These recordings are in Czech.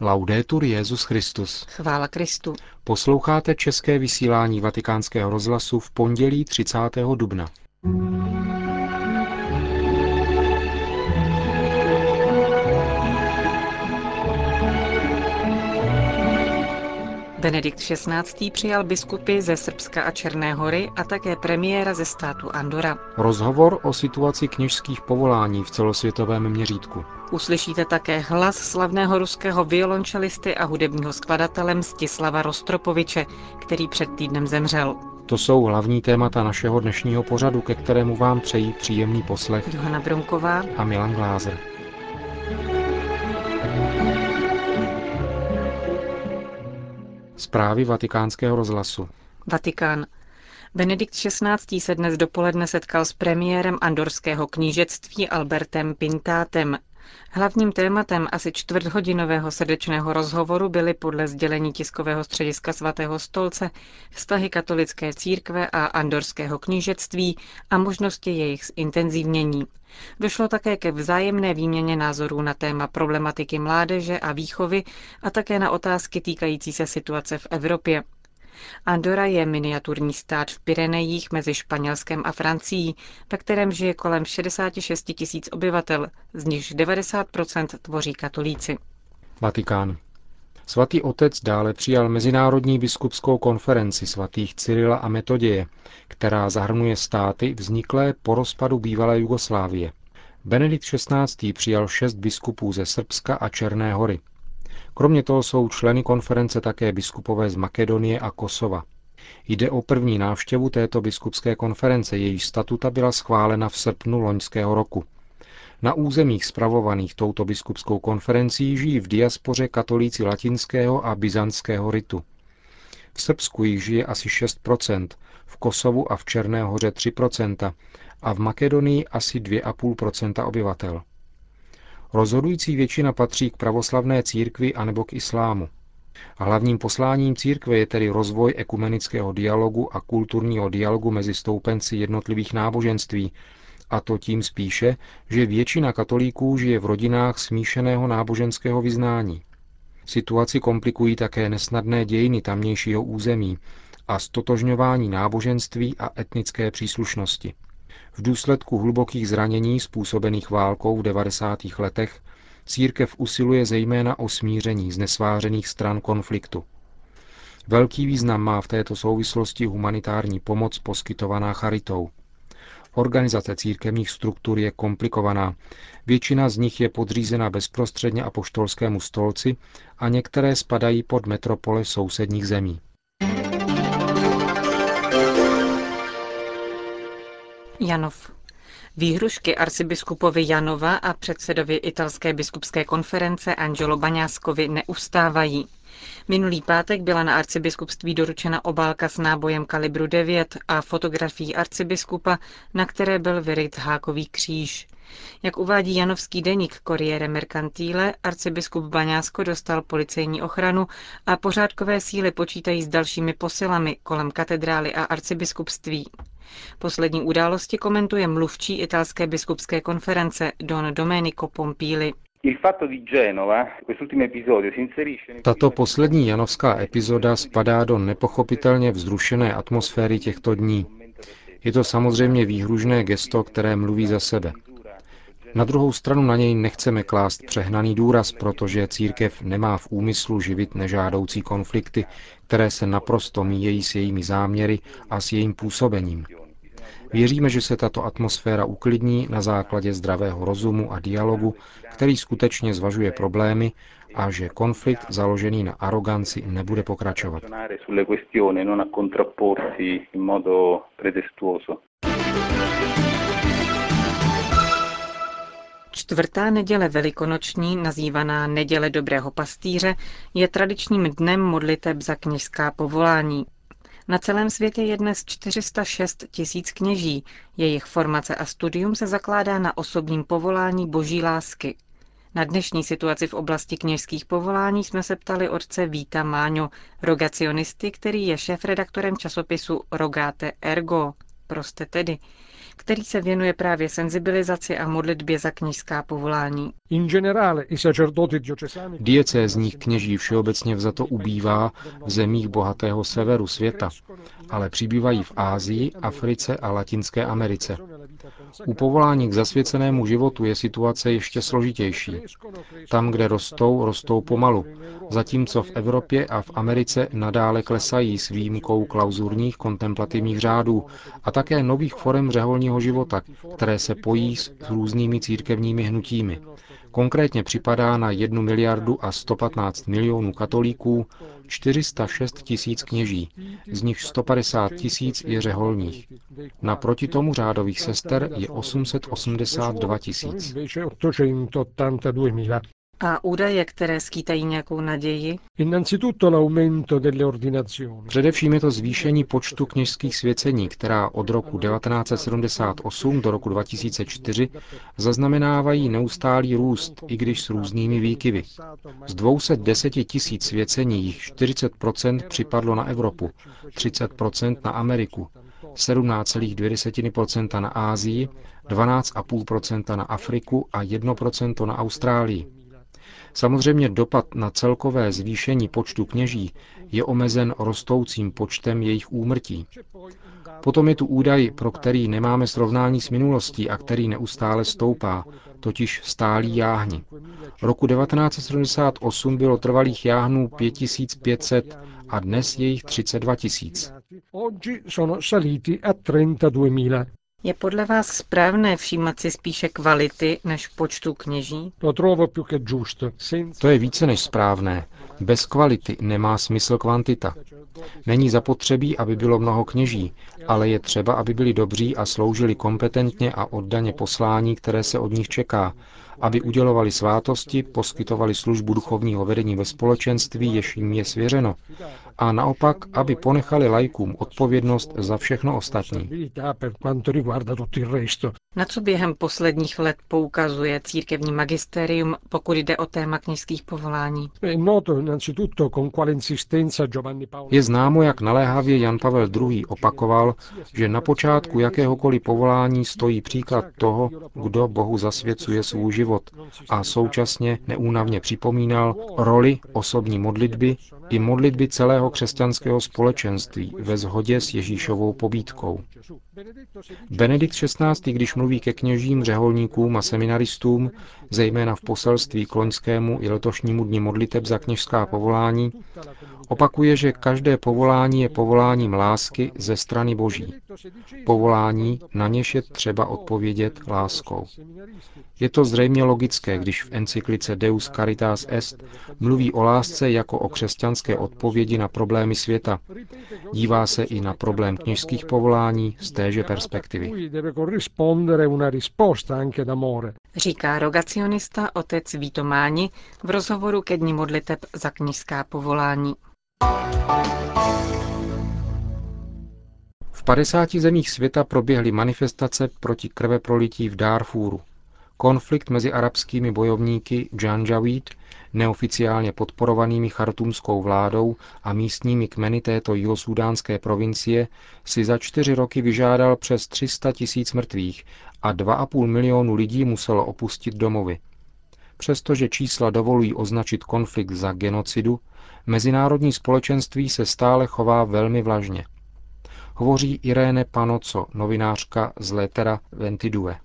Laudetur Jezus Christus. Chvála Kristu. Posloucháte české vysílání Vatikánského rozhlasu v pondělí 30. dubna. Benedikt XVI. přijal biskupy ze Srbska a Černé hory a také premiéra ze státu Andora. Rozhovor o situaci kněžských povolání v celosvětovém měřítku. Uslyšíte také hlas slavného ruského violončelisty a hudebního skladatele Mstislava Rostropoviče, který před týdnem zemřel. To jsou hlavní témata našeho dnešního pořadu, ke kterému vám přejí příjemný poslech Johana Bromková a Milan Glázer. Zprávy vatikánského rozhlasu. Vatikán. Benedikt XVI. se dnes dopoledne setkal s premiérem andorského knížectví Albertem Pintátem. Hlavním tématem asi čtvrthodinového srdečného rozhovoru byly podle sdělení tiskového střediska svatého stolce vztahy katolické církve a andorského knížectví a možnosti jejich zintenzivnění. Došlo také ke vzájemné výměně názorů na téma problematiky mládeže a výchovy a také na otázky týkající se situace v Evropě. Andora je miniaturní stát v Pyrenejích mezi Španělskem a Francií, ve kterém žije kolem 66 tisíc obyvatel, z nichž 90% tvoří katolíci. Vatikán. Svatý otec dále přijal Mezinárodní biskupskou konferenci svatých Cyrila a Metoděje, která zahrnuje státy vzniklé po rozpadu bývalé Jugoslávie. Benedikt XVI. přijal šest biskupů ze Srbska a Černé hory. Kromě toho jsou členy konference také biskupové z Makedonie a Kosova. Jde o první návštěvu této biskupské konference, jejíž statuta byla schválena v srpnu loňského roku. Na územích spravovaných touto biskupskou konferencí žijí v diaspoře katolíci latinského a byzantského ritu. V Srbsku jich žije asi 6%, v Kosovu a v Černé hoře 3% a v Makedonii asi 2,5% obyvatel. Rozhodující většina patří k pravoslavné církvi anebo k islámu. A hlavním posláním církve je tedy rozvoj ekumenického dialogu a kulturního dialogu mezi stoupenci jednotlivých náboženství, a to tím spíše, že většina katolíků žije v rodinách smíšeného náboženského vyznání. Situaci komplikují také nesnadné dějiny tamnějšího území a stotožňování náboženství a etnické příslušnosti. V důsledku hlubokých zranění způsobených válkou v 90. letech církev usiluje zejména o smíření z nesvářených stran konfliktu. Velký význam má v této souvislosti humanitární pomoc poskytovaná charitou. Organizace církevních struktur je komplikovaná. Většina z nich je podřízena bezprostředně apoštolskému stolci a některé spadají pod metropole sousedních zemí. Janov. Výhrušky arcibiskupovi Janova a předsedovi italské biskupské konference Angelo Baňáskovi neustávají. Minulý pátek byla na arcibiskupství doručena obálka s nábojem kalibru 9 a fotografií arcibiskupa, na které byl vyryt hákový kříž. Jak uvádí janovský deník Corriere Mercantile, arcibiskup Baňásko dostal policejní ochranu a pořádkové síly počítají s dalšími posilami kolem katedrály a arcibiskupství. Poslední události komentuje mluvčí italské biskupské konference Don Domenico Pompili. Tato poslední janovská epizoda spadá do nepochopitelně vzrušené atmosféry těchto dní. Je to samozřejmě výhružné gesto, které mluví za sebe. Na druhou stranu na něj nechceme klást přehnaný důraz, protože církev nemá v úmyslu živit nežádoucí konflikty, které se naprosto míjejí s jejími záměry a s jejím působením. Věříme, že se tato atmosféra uklidní na základě zdravého rozumu a dialogu, který skutečně zvažuje problémy a že konflikt založený na aroganci nebude pokračovat. Čtvrtá neděle velikonoční, nazývaná Neděle dobrého pastýře, je tradičním dnem modliteb za kněžská povolání. Na celém světě je dnes 406 tisíc kněží. Jejich formace a studium se zakládá na osobním povolání boží lásky. Na dnešní situaci v oblasti kněžských povolání jsme se ptali otce Víta Máňo, rogacionisty, který je šéf-redaktorem časopisu Rogate Ergo, proste tedy, který se věnuje právě senzibilizaci a modlitbě za kněžská povolání. Diecézních kněží všeobecně vzato ubývá v zemích bohatého severu světa, ale přibývají v Ázii, Africe a Latinské Americe. U povolání k zasvěcenému životu je situace ještě složitější. Tam, kde rostou, rostou pomalu, zatímco v Evropě a v Americe nadále klesají s výjimkou klauzurních kontemplativních řádů a také nových forem řeholního života, které se pojí s různými církevními hnutími. Konkrétně připadá na 1 miliardu a 115 milionů katolíků 406 tisíc kněží, z nich 150 tisíc je řeholních. Naproti tomu řádových sester je 882 tisíc. A údaje, které skýtají nějakou naději? Především je to zvýšení počtu kněžských svěcení, která od roku 1978 do roku 2004 zaznamenávají neustálý růst, i když s různými výkyvy. Z 210 tisíc svěcení jich 40% připadlo na Evropu, 30% na Ameriku, 17,2% na Ázii, 12,5% na Afriku a 1% na Austrálii. Samozřejmě dopad na celkové zvýšení počtu kněží je omezen rostoucím počtem jejich úmrtí. Potom je tu údaj, pro který nemáme srovnání s minulostí a který neustále stoupá, totiž stálí jáhni. Roku 1978 bylo trvalých jáhnů 5500 a dnes je jich 32 tisíc. Je podle vás správné všímat si spíše kvality než počtu kněží? To je více než správné. Bez kvality nemá smysl kvantita. Není zapotřebí, aby bylo mnoho kněží, ale je třeba, aby byli dobří a sloužili kompetentně a oddaně poslání, které se od nich čeká, aby udělovali svátosti, poskytovali službu duchovního vedení ve společenství, jež jim je svěřeno, a naopak, aby ponechali lajkům odpovědnost za všechno ostatní. riguarda tutto il resto. Na co během posledních let poukazuje církevní magisterium, pokud jde o téma kněžských povolání? Je známo, jak naléhavě Jan Pavel II. opakoval, že na počátku jakéhokoliv povolání stojí příklad toho, kdo Bohu zasvěcuje svůj život a současně neúnavně připomínal roli osobní modlitby i modlitby celého křesťanského společenství ve shodě s Ježíšovou pobídkou. Benedikt XVI., když mluví ke kněžím, řeholníkům a seminaristům, zejména v poselství k loňskému i letošnímu dni modliteb za kněžská povolání, opakuje, že každé povolání je povoláním lásky ze strany Boží. Povolání, na něž je třeba odpovědět láskou. Je to zřejmě logické, když v encyklice Deus Caritas Est mluví o lásce jako o křesťanské odpovědi na problémy světa. Dívá se i na problém kněžských povolání z téže perspektivy. Říká rogacionista otec Vítománi v rozhovoru ke dní modliteb za kněžská povolání. V 50 zemích světa proběhly manifestace proti krveprolití v Darfuru. Konflikt mezi arabskými bojovníky Janjaweed, neoficiálně podporovanými chartumskou vládou a místními kmeny této jihosudánské provincie, si za čtyři roky vyžádal přes 300 tisíc mrtvých a 2,5 milionu lidí muselo opustit domovy. Přestože čísla dovolují označit konflikt za genocidu, mezinárodní společenství se stále chová velmi vlažně. Hovoří Iréne Panoco, novinářka z Letera Ventidue.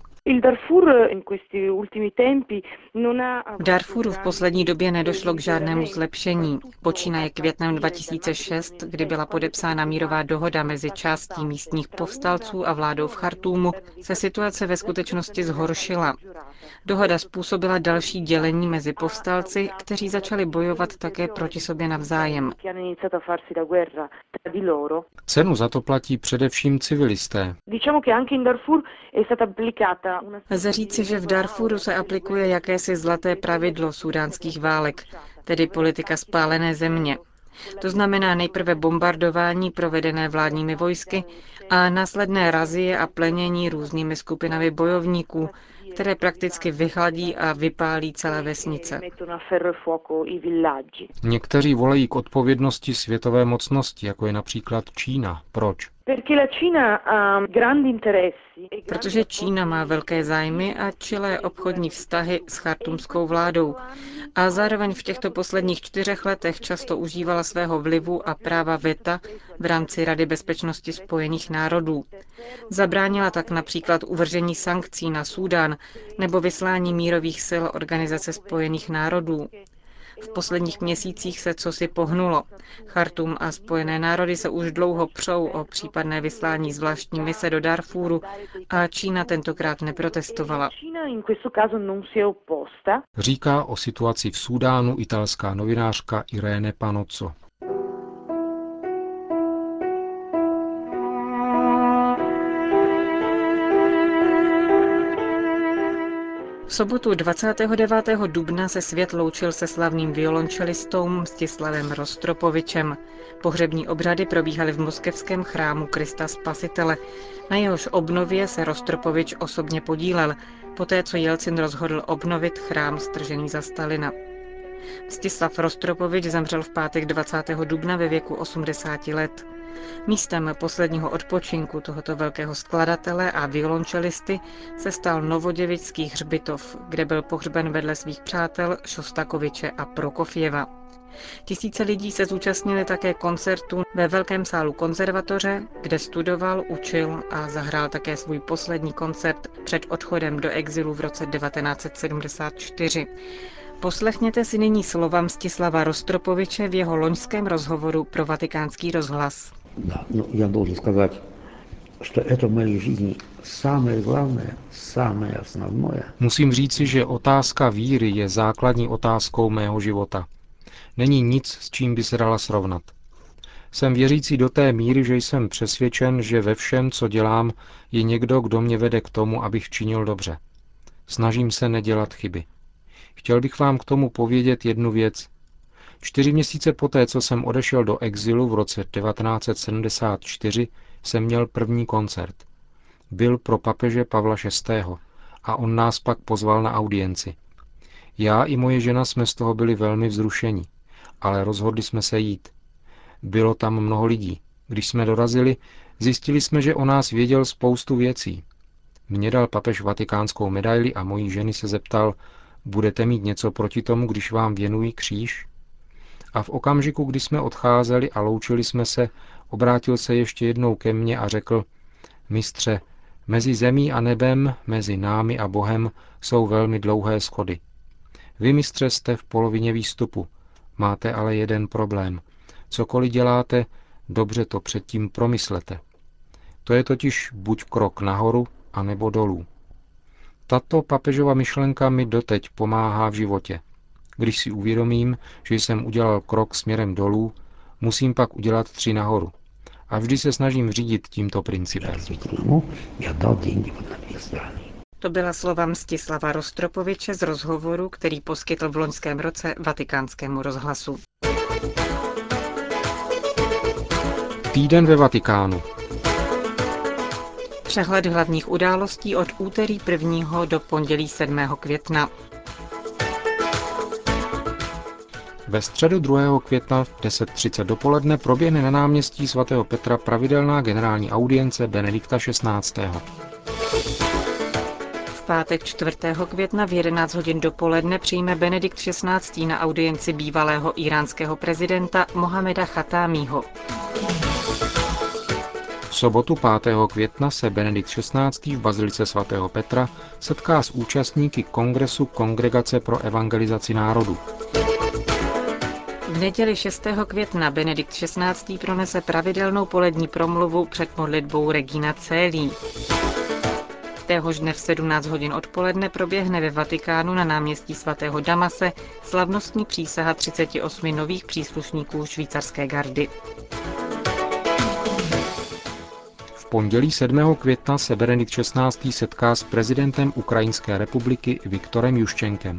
V Darfuru v poslední době nedošlo k žádnému zlepšení. Počínaje květnem 2006, kdy byla podepsána mírová dohoda mezi částí místních povstalců a vládou v Chartúmu, se situace ve skutečnosti zhoršila. Dohoda způsobila další dělení mezi povstalci, kteří začali bojovat také proti sobě navzájem. Cenu za to platí především civilisté. Lze říci, že v Darfuru se aplikuje jakési zlaté pravidlo sudánských válek, tedy politika spálené země. To znamená nejprve bombardování provedené vládními vojsky a následné razie a plenění různými skupinami bojovníků, které prakticky vyhladí a vypálí celé vesnice. Někteří volají k odpovědnosti světové mocnosti, jako je například Čína. Proč? E Protože Čína má velké zájmy a čilé obchodní vztahy s chartumskou vládou a zároveň v těchto posledních čtyřech letech často užívala svého vlivu a práva VETA v rámci Rady bezpečnosti spojených národů. Zabránila tak například uvržení sankcí na Súdán nebo vyslání mírových sil Organizace spojených národů. V posledních měsících se cosi pohnulo. Chartum a Spojené národy se už dlouho přou o případné vyslání zvláštní mise do Darfuru a Čína tentokrát neprotestovala. Říká o situaci v Súdánu italská novinářka Irene Panozzo. Sobotu 29. dubna se svět loučil se slavným violončelistou Mstislavem Rostropovičem. Pohřební obřady probíhaly v moskevském chrámu Krista Spasitele. Na jehož obnově se Rostropovič osobně podílel, poté co Jelcin rozhodl obnovit chrám stržený za Stalina. Mstislav Rostropovič zemřel v pátek 20. dubna ve věku 80 let. Místem posledního odpočinku tohoto velkého skladatele a violončelisty se stal Novoděvický hřbitov, kde byl pohřben vedle svých přátel Šostakoviče a Prokofjeva. Tisíce lidí se zúčastnili také koncertu ve Velkém sálu konzervatoře, kde studoval, učil a zahrál také svůj poslední koncert před odchodem do exilu v roce 1974. Poslechněte si nyní slova Mstislava Rostropoviče v jeho loňském rozhovoru pro vatikánský rozhlas. Да, ну, я должен сказать, что это в моей жизни самое главное, самое основное. Musím říci, že otázka víry je základní otázkou mého života. Není nic, s čím by se dala srovnat. Jsem věřící do té míry, že jsem přesvědčen, že ve všem, co dělám, je někdo, kdo mě vede k tomu, abych činil dobře. Snažím se nedělat chyby. Chtěl bych vám k tomu povědět jednu věc, Čtyři měsíce poté, co jsem odešel do exilu v roce 1974, jsem měl první koncert. Byl pro papeže Pavla VI. a on nás pak pozval na audienci. Já i moje žena jsme z toho byli velmi vzrušeni, ale rozhodli jsme se jít. Bylo tam mnoho lidí. Když jsme dorazili, zjistili jsme, že o nás věděl spoustu věcí. Mně dal papež vatikánskou medaili a mojí ženy se zeptal, budete mít něco proti tomu, když vám věnují kříž? A v okamžiku, kdy jsme odcházeli a loučili jsme se, obrátil se ještě jednou ke mně a řekl, mistře, mezi zemí a nebem, mezi námi a Bohem jsou velmi dlouhé schody. Vy, mistře, jste v polovině výstupu, máte ale jeden problém. Cokoliv děláte, dobře to předtím promyslete. To je totiž buď krok nahoru, anebo dolů. Tato papežova myšlenka mi doteď pomáhá v životě. Když si uvědomím, že jsem udělal krok směrem dolů, musím pak udělat tři nahoru. A vždy se snažím řídit tímto principem. To byla slova Mstislava Rostropoviče z rozhovoru, který poskytl v loňském roce vatikánskému rozhlasu. Týden ve Vatikánu. Přehled hlavních událostí od úterý 1. do pondělí 7. května. Ve středu 2. května v 10.30 dopoledne proběhne na náměstí svatého Petra pravidelná generální audience Benedikta XVI. V pátek 4. května v 11 hodin dopoledne přijme Benedikt XVI. na audienci bývalého iránského prezidenta Mohameda Chatámího. V sobotu 5. května se Benedikt XVI. v Bazilice svatého Petra setká s účastníky kongresu Kongregace pro evangelizaci národu. V neděli 6. května Benedikt XVI. pronese pravidelnou polední promluvu před modlitbou Regina Célí. Téhož dne v 17 hodin odpoledne proběhne ve Vatikánu na náměstí svatého Damase slavnostní přísaha 38 nových příslušníků švýcarské gardy. V pondělí 7. května se Benedikt XVI. setká s prezidentem Ukrajinské republiky Viktorem Juščenkem.